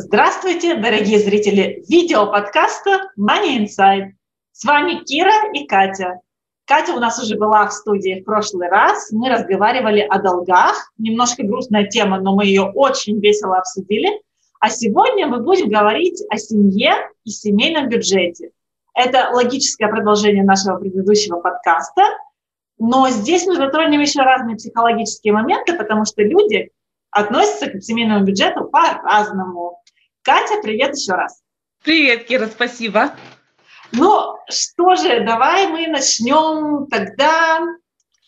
Здравствуйте, дорогие зрители видеоподкаста Money Inside. С вами Кира и Катя. Катя у нас уже была в студии в прошлый раз. Мы разговаривали о долгах. Немножко грустная тема, но мы ее очень весело обсудили. А сегодня мы будем говорить о семье и семейном бюджете. Это логическое продолжение нашего предыдущего подкаста. Но здесь мы затронем еще разные психологические моменты, потому что люди относятся к семейному бюджету по-разному. Катя, привет еще раз. Привет, Кира, спасибо. Ну что же, давай мы начнем тогда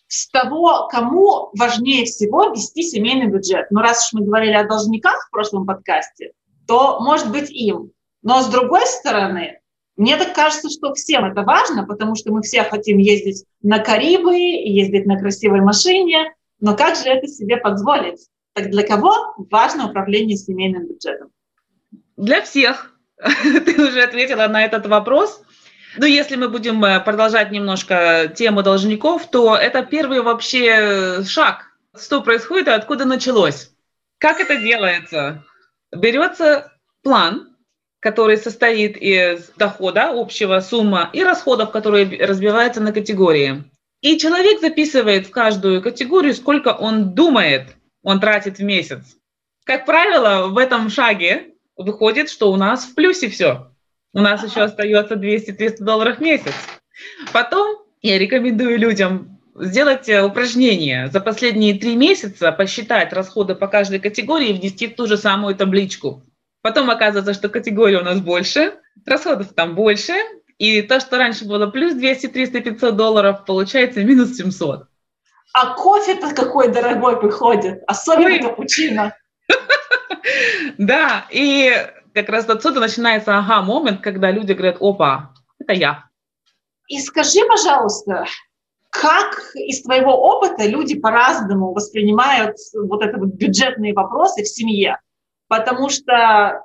с того, кому важнее всего вести семейный бюджет. Ну, раз уж мы говорили о должниках в прошлом подкасте, то может быть им. Но с другой стороны, мне так кажется, что всем это важно, потому что мы все хотим ездить на Карибы, ездить на красивой машине, но как же это себе позволить? Так для кого важно управление семейным бюджетом? Для всех. Ты уже ответила на этот вопрос. Ну, если мы будем э, продолжать немножко тему должников, то это первый вообще шаг. Что происходит и откуда началось? Как это делается? Берется план, который состоит из дохода, общего сумма и расходов, которые разбиваются на категории. И человек записывает в каждую категорию, сколько он думает, он тратит в месяц. Как правило, в этом шаге выходит, что у нас в плюсе все. У нас еще остается 200-300 долларов в месяц. Потом я рекомендую людям сделать э, упражнение за последние три месяца, посчитать расходы по каждой категории и внести в ту же самую табличку. Потом оказывается, что категория у нас больше, расходов там больше, и то, что раньше было плюс 200, 300, 500 долларов, получается минус 700. А кофе-то какой дорогой выходит, особенно Ой. капучино. Да, и как раз отсюда начинается ага-момент, когда люди говорят, опа, это я. И скажи, пожалуйста, как из твоего опыта люди по-разному воспринимают вот это вот бюджетные вопросы в семье? Потому что,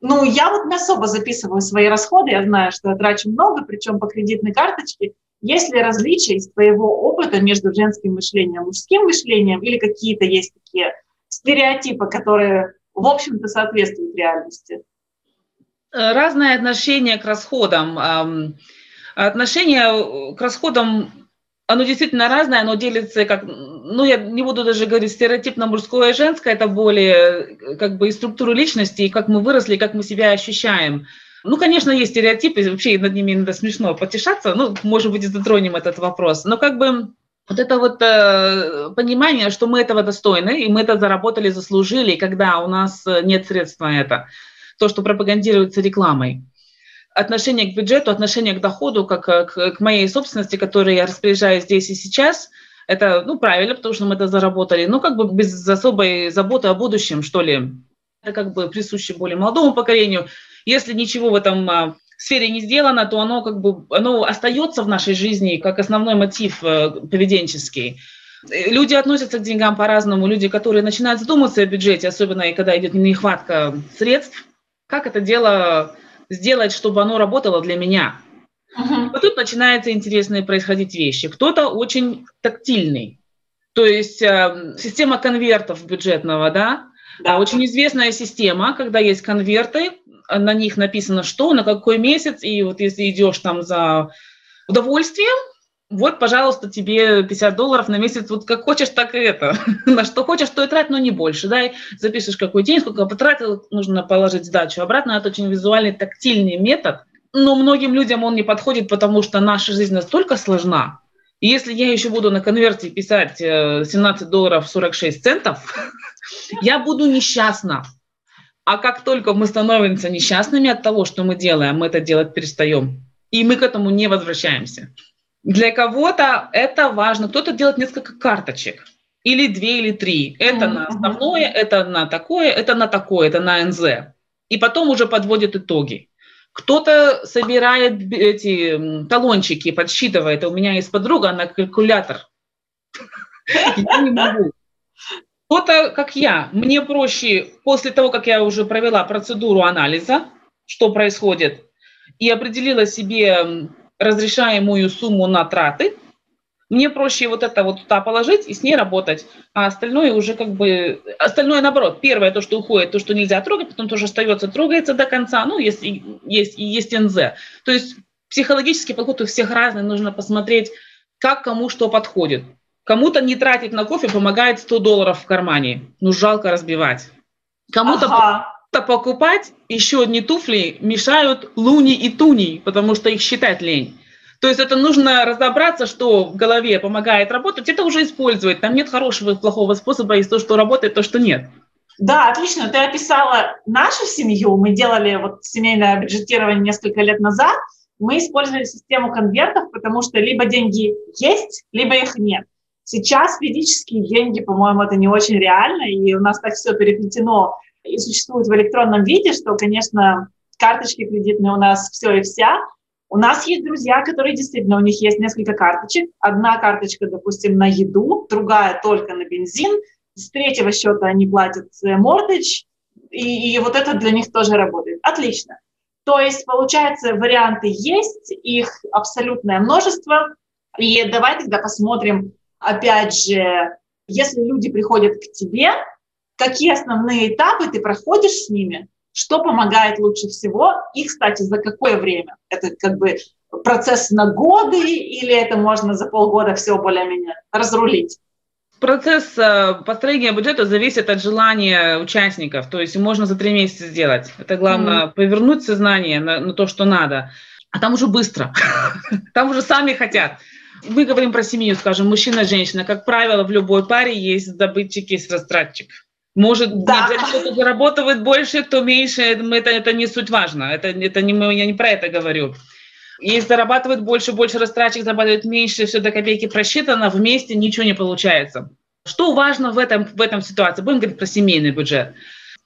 ну, я вот не особо записываю свои расходы, я знаю, что я трачу много, причем по кредитной карточке. Есть ли различия из твоего опыта между женским мышлением и мужским мышлением, или какие-то есть такие стереотипы, которые в общем-то, соответствует реальности? Э, разное отношение к расходам. Отношение к расходам, оно действительно разное, оно делится как, ну, я не буду даже говорить стереотипно мужское и женское, это более как бы и структура личности, и как мы выросли, и как мы себя ощущаем. Ну, конечно, есть стереотипы, вообще над ними иногда смешно потешаться, ну, может быть, и затронем этот вопрос, но как бы вот это вот э, понимание, что мы этого достойны, и мы это заработали, заслужили, когда у нас э, нет средств на это, то, что пропагандируется рекламой. Отношение к бюджету, отношение к доходу, как э, к, к моей собственности, которой я распоряжаюсь здесь и сейчас, это, ну, правильно, потому что мы это заработали, ну, как бы без особой заботы о будущем, что ли. Это как бы присуще более молодому поколению. Если ничего в этом а, сфере не сделано, то оно как бы оно остается в нашей жизни как основной мотив э, поведенческий. Люди относятся к деньгам по-разному. Люди, которые начинают задумываться о бюджете, особенно и когда идет нехватка средств, как это дело сделать, чтобы оно работало для меня. Uh-huh. Вот тут начинаются интересные происходить вещи. Кто-то очень тактильный. То есть э, система конвертов бюджетного, да, да, очень известная система, когда есть конверты, на них написано что, на какой месяц, и вот если идешь там за удовольствием, вот, пожалуйста, тебе 50 долларов на месяц, вот как хочешь, так и это. на что хочешь, то и трать, но не больше. Да, и запишешь, какой день, сколько потратил, нужно положить сдачу обратно. Это очень визуальный, тактильный метод. Но многим людям он не подходит, потому что наша жизнь настолько сложна. И если я еще буду на конверте писать 17 э, долларов 46 центов, я буду несчастна. А как только мы становимся несчастными от того, что мы делаем, мы это делать перестаем. И мы к этому не возвращаемся. Для кого-то это важно. Кто-то делает несколько карточек. Или две, или три. Это mm-hmm. на основное, это на такое, это на такое, это на НЗ. И потом уже подводит итоги. Кто-то собирает эти талончики, подсчитывает. У меня есть подруга, она калькулятор. Я не могу. Кто-то, как я, мне проще после того, как я уже провела процедуру анализа, что происходит, и определила себе разрешаемую сумму на траты, Мне проще вот это вот туда положить и с ней работать, а остальное уже как бы, остальное наоборот. Первое, то, что уходит, то, что нельзя трогать, потом тоже остается, трогается до конца, ну, если есть, есть НЗ. То есть психологический подход у всех разный, нужно посмотреть, как кому что подходит. Кому-то не тратить на кофе помогает 100 долларов в кармане, ну, жалко разбивать. Кому-то ага. покупать еще одни туфли мешают луни и туни, потому что их считать лень. То есть это нужно разобраться, что в голове помогает работать, это уже использовать. Там нет хорошего и плохого способа, есть то, что работает, то, что нет. Да, отлично. Ты описала нашу семью. Мы делали вот семейное бюджетирование несколько лет назад. Мы использовали систему конвертов, потому что либо деньги есть, либо их нет. Сейчас физические деньги, по-моему, это не очень реально, и у нас так все переплетено и существует в электронном виде, что, конечно, карточки кредитные у нас все и вся, у нас есть друзья, которые действительно, у них есть несколько карточек. Одна карточка, допустим, на еду, другая только на бензин. С третьего счета они платят мортидж, и, и вот это для них тоже работает. Отлично. То есть, получается, варианты есть, их абсолютное множество. И давай тогда посмотрим, опять же, если люди приходят к тебе, какие основные этапы ты проходишь с ними, что помогает лучше всего и, кстати, за какое время? Это как бы процесс на годы или это можно за полгода все более-менее разрулить? Процесс э, построения бюджета зависит от желания участников, то есть можно за три месяца сделать. Это главное mm повернуть сознание на, на то, что надо. А там уже быстро, там уже сами хотят. Мы говорим про семью, скажем, мужчина, женщина. Как правило, в любой паре есть добытчик, есть растратчик. Может, да. кто-то зарабатывает больше, кто меньше, это, это не суть важно. Это, это не, я не про это говорю. Если зарабатывает больше, больше растрачек, зарабатывает меньше, все до копейки просчитано, вместе ничего не получается. Что важно в этом, в этом ситуации? Будем говорить про семейный бюджет.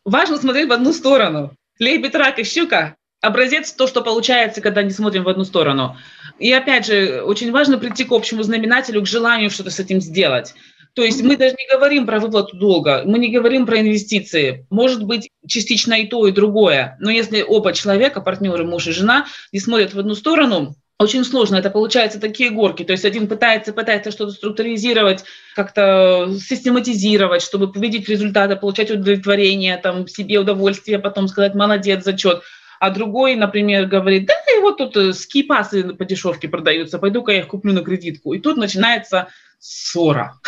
Важно смотреть в одну сторону. Лебедь, рак и щука – образец то, что получается, когда не смотрим в одну сторону. И опять же, очень важно прийти к общему знаменателю, к желанию что-то с этим сделать. То есть мы даже не говорим про выплату долга, мы не говорим про инвестиции. Может быть, частично и то, и другое. Но если оба человека, партнеры, муж и жена, не смотрят в одну сторону, очень сложно, это получается такие горки. То есть один пытается, пытается что-то структуризировать, как-то систематизировать, чтобы увидеть результаты, получать удовлетворение, там, себе удовольствие, потом сказать «молодец, зачет». А другой, например, говорит, да, и вот тут э, ски-пасы по дешевке продаются, пойду-ка я их куплю на кредитку. И тут начинается ссора.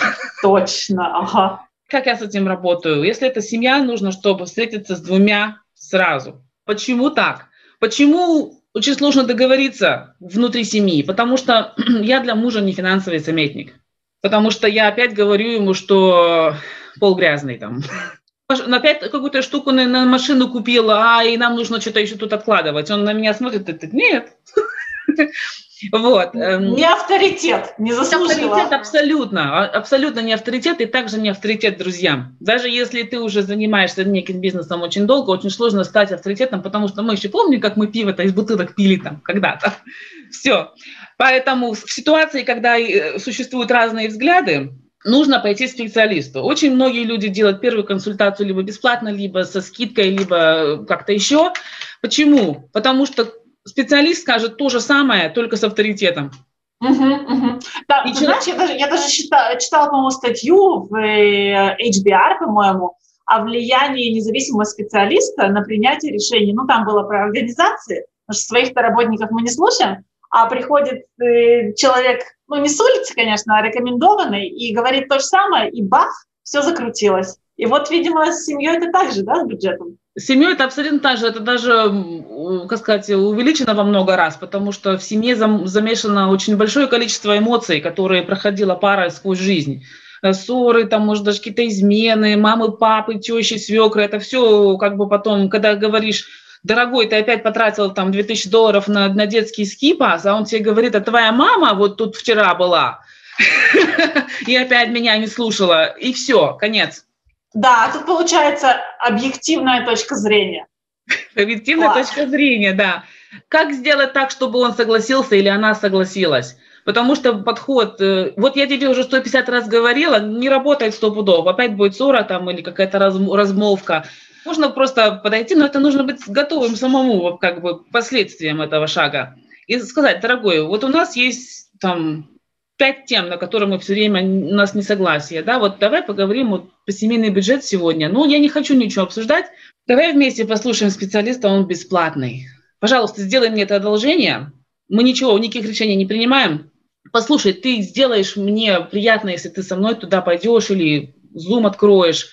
Точно, ага. Как я с этим работаю? Если это семья, нужно, чтобы встретиться с двумя сразу. Почему так? Почему очень сложно договориться внутри семьи? Потому что я для мужа не финансовый советник. Потому что я опять говорю ему, что пол грязный там. Опять какую-то штуку на, на машину купила, а и нам нужно что-то еще тут откладывать. Он на меня смотрит и говорит, нет. Вот. Эм, не авторитет, не заслужила. Авторитет абсолютно, а, абсолютно не авторитет и также не авторитет друзьям. Даже если ты уже занимаешься неким бизнесом очень долго, очень сложно стать авторитетом, потому что мы еще помним, как мы пиво-то из бутылок пили там когда-то. Все. Поэтому в ситуации, когда э, существуют разные взгляды, нужно пойти к специалисту. Очень многие люди делают первую консультацию либо бесплатно, либо со скидкой, либо как-то еще. Почему? Потому что специалист скажет то же самое, только с авторитетом. Угу, угу. Да, и ты знаешь, я даже, я даже читала, читала, по-моему, статью в э, HBR, по-моему, о влиянии независимого специалиста на принятие решений. Ну, там было про организации, потому что своих-то работников мы не слушаем, а приходит э, человек, ну, не с улицы, конечно, а рекомендованный, и говорит то же самое, и бах, все закрутилось. И вот, видимо, с семьей это так же, да, с бюджетом? С семьей это абсолютно так же, это даже, как сказать, увеличено во много раз, потому что в семье замешано очень большое количество эмоций, которые проходила пара сквозь жизнь. Э, ссоры, там, может, даже какие-то измены, мамы, папы, тещи, свекры, это все как бы потом, когда говоришь, дорогой, ты опять потратил там 2000 долларов на, на детский скипас, а он тебе говорит, а твоя мама вот тут вчера была, и опять меня не слушала, и все, конец. Да, тут получается объективная точка зрения. Объективная Класс. точка зрения, да. Как сделать так, чтобы он согласился или она согласилась? Потому что подход, э, вот я тебе уже 150 раз говорила, не работает сто пудов. Опять будет ссора там или какая-то размолвка. Можно просто подойти, но это нужно быть готовым самому как бы последствиям этого шага. И сказать, дорогой, вот у нас есть там пять тем, на которые мы все время, у нас не согласие, да, вот давай поговорим вот по семейный бюджет сегодня. Ну, я не хочу ничего обсуждать, давай вместе послушаем специалиста, он бесплатный. Пожалуйста, сделай мне это одолжение, мы ничего, никаких решений не принимаем. Послушай, ты сделаешь мне приятно, если ты со мной туда пойдешь или Zoom откроешь.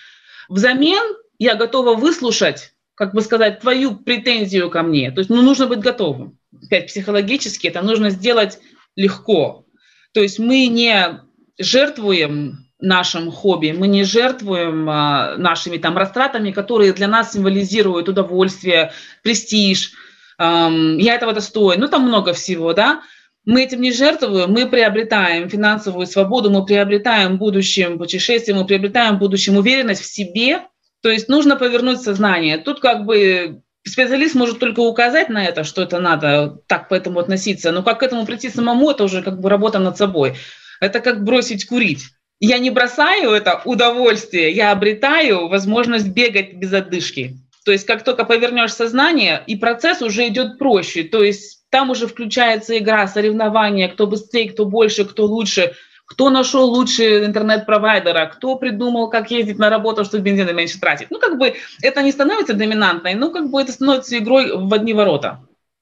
Взамен я готова выслушать, как бы сказать, твою претензию ко мне. То есть, ну, нужно быть готовым. Опять психологически это нужно сделать легко. То есть мы не жертвуем нашим хобби, мы не жертвуем а, нашими там растратами, которые для нас символизируют удовольствие, престиж. Эм, я этого достою. Ну, там много всего, да. Мы этим не жертвуем, мы приобретаем финансовую свободу, мы приобретаем в будущем путешествие, мы приобретаем в будущем уверенность в себе. То есть нужно повернуть сознание. Тут как бы специалист может только указать на это, что это надо так к этому относиться, но как к этому прийти самому, это уже как бы работа над собой. Это как бросить курить. Я не бросаю это удовольствие, я обретаю возможность бегать без отдышки. То есть как только повернешь сознание, и процесс уже идет проще. То есть там уже включается игра, соревнования, кто быстрее, кто больше, кто лучше – кто нашел лучший интернет-провайдера, кто придумал, как ездить на работу, чтобы бензина меньше тратить. Ну, как бы это не становится доминантной, но как бы это становится игрой в одни ворота.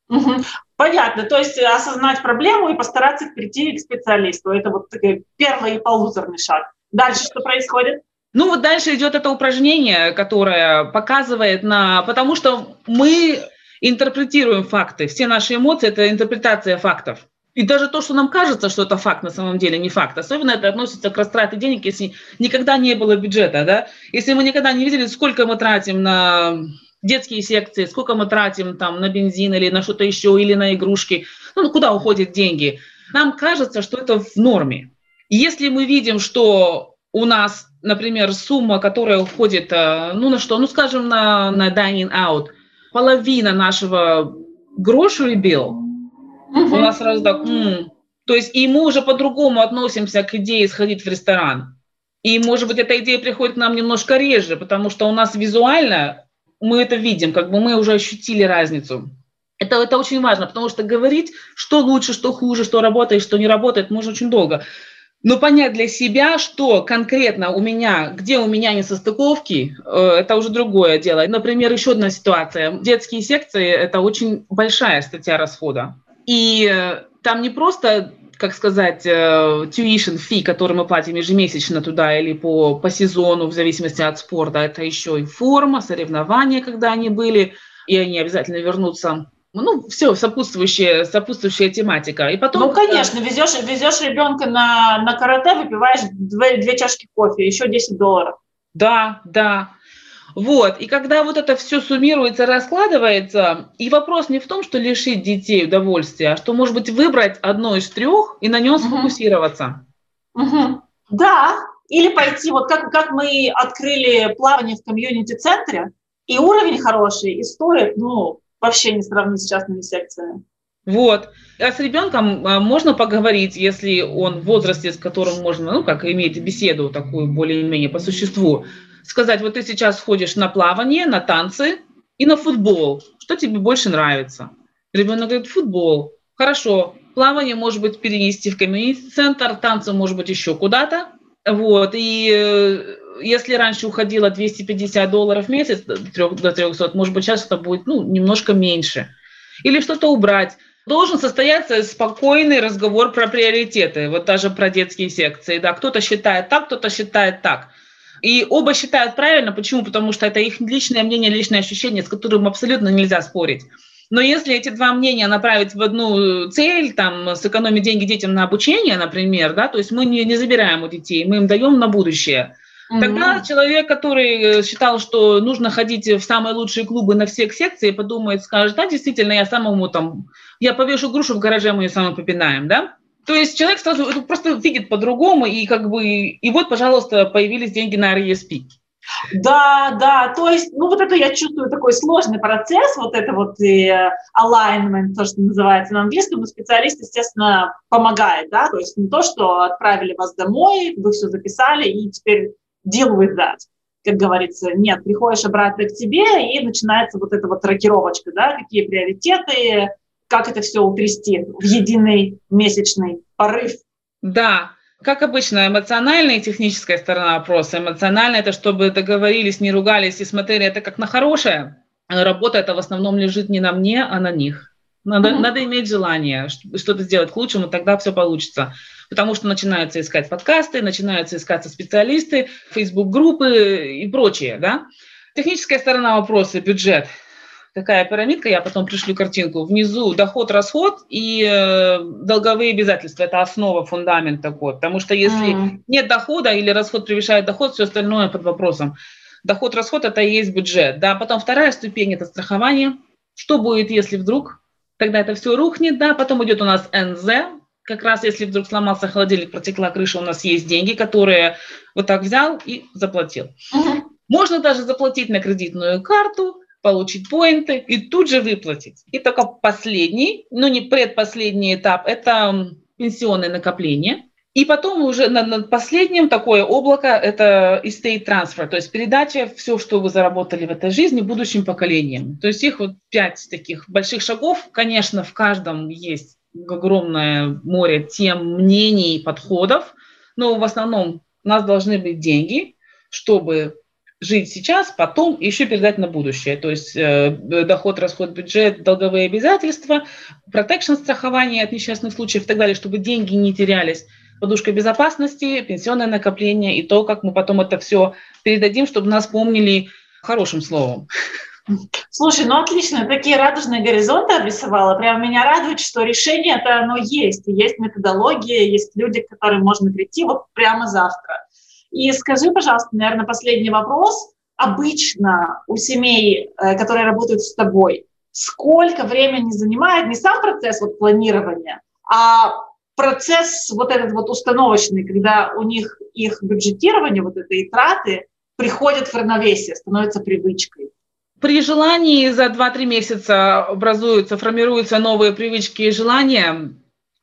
Угу. Понятно, то есть осознать проблему и постараться прийти к специалисту. Это вот такой первый полузерный шаг. Дальше что происходит? Ну вот дальше идет это упражнение, которое показывает на... Потому что мы интерпретируем факты. Все наши эмоции – это интерпретация фактов. И даже то, что нам кажется, что это факт, на самом деле не факт. Особенно это относится к растрате денег, если никогда не было бюджета. Да? Если мы никогда не видели, сколько мы тратим на детские секции, сколько мы тратим там на бензин или на что-то еще, или на игрушки, ну, куда уходят деньги, нам кажется, что это в норме. Если мы видим, что у нас, например, сумма, которая уходит, э, ну, на что, ну, скажем, на, на dining out, половина нашего grocery bill. У нас сразу так, м-м". то есть и мы уже по-другому относимся к идее сходить в ресторан. И, может быть, эта идея приходит к нам немножко реже, потому что у нас визуально мы это видим, как бы мы уже ощутили разницу. Это, это очень важно, потому что говорить, что лучше, что хуже, что работает, что не работает, можно очень долго. Но понять для себя, что конкретно у меня, где у меня несостыковки, э, это уже другое дело. Например, еще одна ситуация. Детские секции – это очень большая статья расхода. И э, там не просто, как сказать, э, tuition fee, который мы платим ежемесячно туда или по, по сезону, в зависимости от спорта, это еще и форма, соревнования, когда они были, и они обязательно вернутся ну, все, сопутствующая, сопутствующая тематика. И потом... Ну, конечно, везешь, везешь ребенка на, на карате, выпиваешь две, две чашки кофе, еще 10 долларов. Да, да. Вот. И когда вот это все суммируется, раскладывается, и вопрос не в том, что лишить детей удовольствия, а что, может быть, выбрать одно из трех и на нем угу. сфокусироваться. Угу. Да, или пойти, вот как, как мы открыли плавание в комьюнити-центре, и уровень хороший, и стоит, ну, вообще не сравнить с частными секциями. Вот. А с ребенком а, можно поговорить, если он в возрасте, с которым можно, ну, как иметь беседу такую более-менее по существу сказать, вот ты сейчас ходишь на плавание, на танцы и на футбол. Что тебе больше нравится? Ребенок говорит, футбол. Хорошо, плавание может быть перенести в комьюнити-центр, танцы может быть еще куда-то. Вот, и э, если раньше уходило 250 долларов в месяц до 300, может быть, сейчас это будет ну, немножко меньше. Или что-то убрать. Должен состояться спокойный разговор про приоритеты, вот даже про детские секции. Да, кто-то считает так, кто-то считает так. И оба считают правильно. Почему? Потому что это их личное мнение, личное ощущение, с которым абсолютно нельзя спорить. Но если эти два мнения направить в одну цель, там, сэкономить деньги детям на обучение, например, да, то есть мы не, не забираем у детей, мы им даем на будущее. Mm-hmm. Тогда человек, который э, считал, что нужно ходить в самые лучшие клубы на все секции, подумает, скажет, да, действительно, я самому там, я повешу грушу в гараже, мы ее самому попинаем, да? То есть человек сразу просто видит по-другому, и как бы, и вот, пожалуйста, появились деньги на RESP. Да, да, то есть, ну вот это я чувствую такой сложный процесс, вот это вот и alignment, то, что называется на английском, но специалист, естественно, помогает, да, то есть не то, что отправили вас домой, вы все записали, и теперь deal with that, как говорится, нет, приходишь обратно к тебе, и начинается вот эта вот рокировочка, да, какие приоритеты, как это все утрясти в единый месячный порыв Да, как обычно, эмоциональная и техническая сторона вопроса. Эмоциональная – это чтобы договорились, не ругались и смотрели это как на хорошее. Работа это в основном лежит не на мне, а на них. Надо, mm-hmm. надо иметь желание что-то сделать к лучшему, тогда все получится. Потому что начинаются искать подкасты, начинаются искаться специалисты, Facebook-группы и прочее. Да? Техническая сторона вопроса – бюджет такая пирамидка, я потом пришлю картинку. Внизу доход, расход и э, долговые обязательства. Это основа, фундамент такой. Потому что если mm. нет дохода или расход превышает доход, все остальное под вопросом. Доход, расход – это и есть бюджет. Да? Потом вторая ступень – это страхование. Что будет, если вдруг? Тогда это все рухнет. Да? Потом идет у нас НЗ, как раз если вдруг сломался холодильник, протекла крыша, у нас есть деньги, которые вот так взял и заплатил. Uh-huh. Можно даже заплатить на кредитную карту, получить поинты и тут же выплатить. И только последний, ну не предпоследний этап, это пенсионное накопление. И потом уже над, над последним такое облако – это estate transfer, то есть передача все, что вы заработали в этой жизни будущим поколениям. То есть их вот пять таких больших шагов. Конечно, в каждом есть огромное море тем, мнений, подходов, но в основном у нас должны быть деньги, чтобы жить сейчас, потом еще передать на будущее. То есть э, доход, расход, бюджет, долговые обязательства, протекшн страхование от несчастных случаев и так далее, чтобы деньги не терялись, подушка безопасности, пенсионное накопление и то, как мы потом это все передадим, чтобы нас помнили хорошим словом. Слушай, ну отлично, такие радужные горизонты обрисовала. Прям меня радует, что решение это оно есть. Есть методология, есть люди, к которым можно прийти вот прямо завтра. И скажи, пожалуйста, наверное, последний вопрос. Обычно у семей, э, которые работают с тобой, сколько времени занимает не сам процесс вот планирования, а процесс вот этот вот установочный, когда у них их бюджетирование, вот это и траты приходят в равновесие, становятся привычкой. При желании за 2-3 месяца образуются, формируются новые привычки и желания.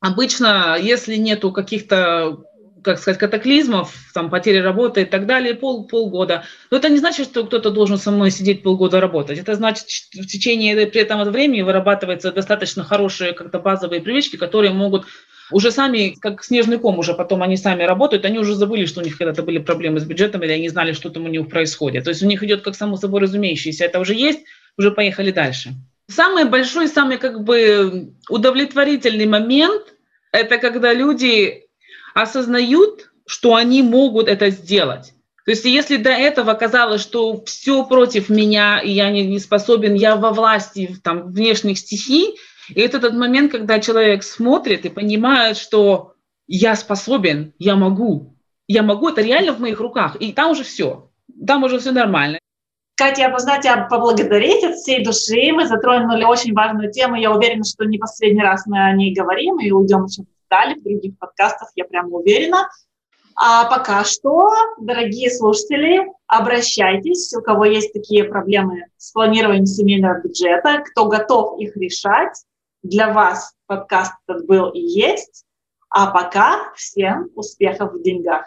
Обычно, если нету каких-то как сказать, катаклизмов, там, потери работы и так далее, пол, полгода. Но это не значит, что кто-то должен со мной сидеть полгода работать. Это значит, что в течение при этом времени вырабатываются достаточно хорошие как-то базовые привычки, которые могут уже сами, как снежный ком, уже потом они сами работают, они уже забыли, что у них когда-то были проблемы с бюджетом, или они знали, что там у них происходит. То есть у них идет как само собой разумеющееся, это уже есть, уже поехали дальше. Самый большой, самый как бы удовлетворительный момент – это когда люди осознают, что они могут это сделать. То есть если до этого казалось, что все против меня, и я не, не способен, я во власти там, внешних стихий, и это тот момент, когда человек смотрит и понимает, что я способен, я могу, я могу, это реально в моих руках, и там уже все, там уже все нормально. Катя, я должна тебя поблагодарить от всей души. Мы затронули очень важную тему. Я уверена, что не последний раз мы о ней говорим и уйдем еще далее в других подкастах, я прямо уверена. А пока что, дорогие слушатели, обращайтесь, у кого есть такие проблемы с планированием семейного бюджета, кто готов их решать. Для вас подкаст этот был и есть. А пока всем успехов в деньгах.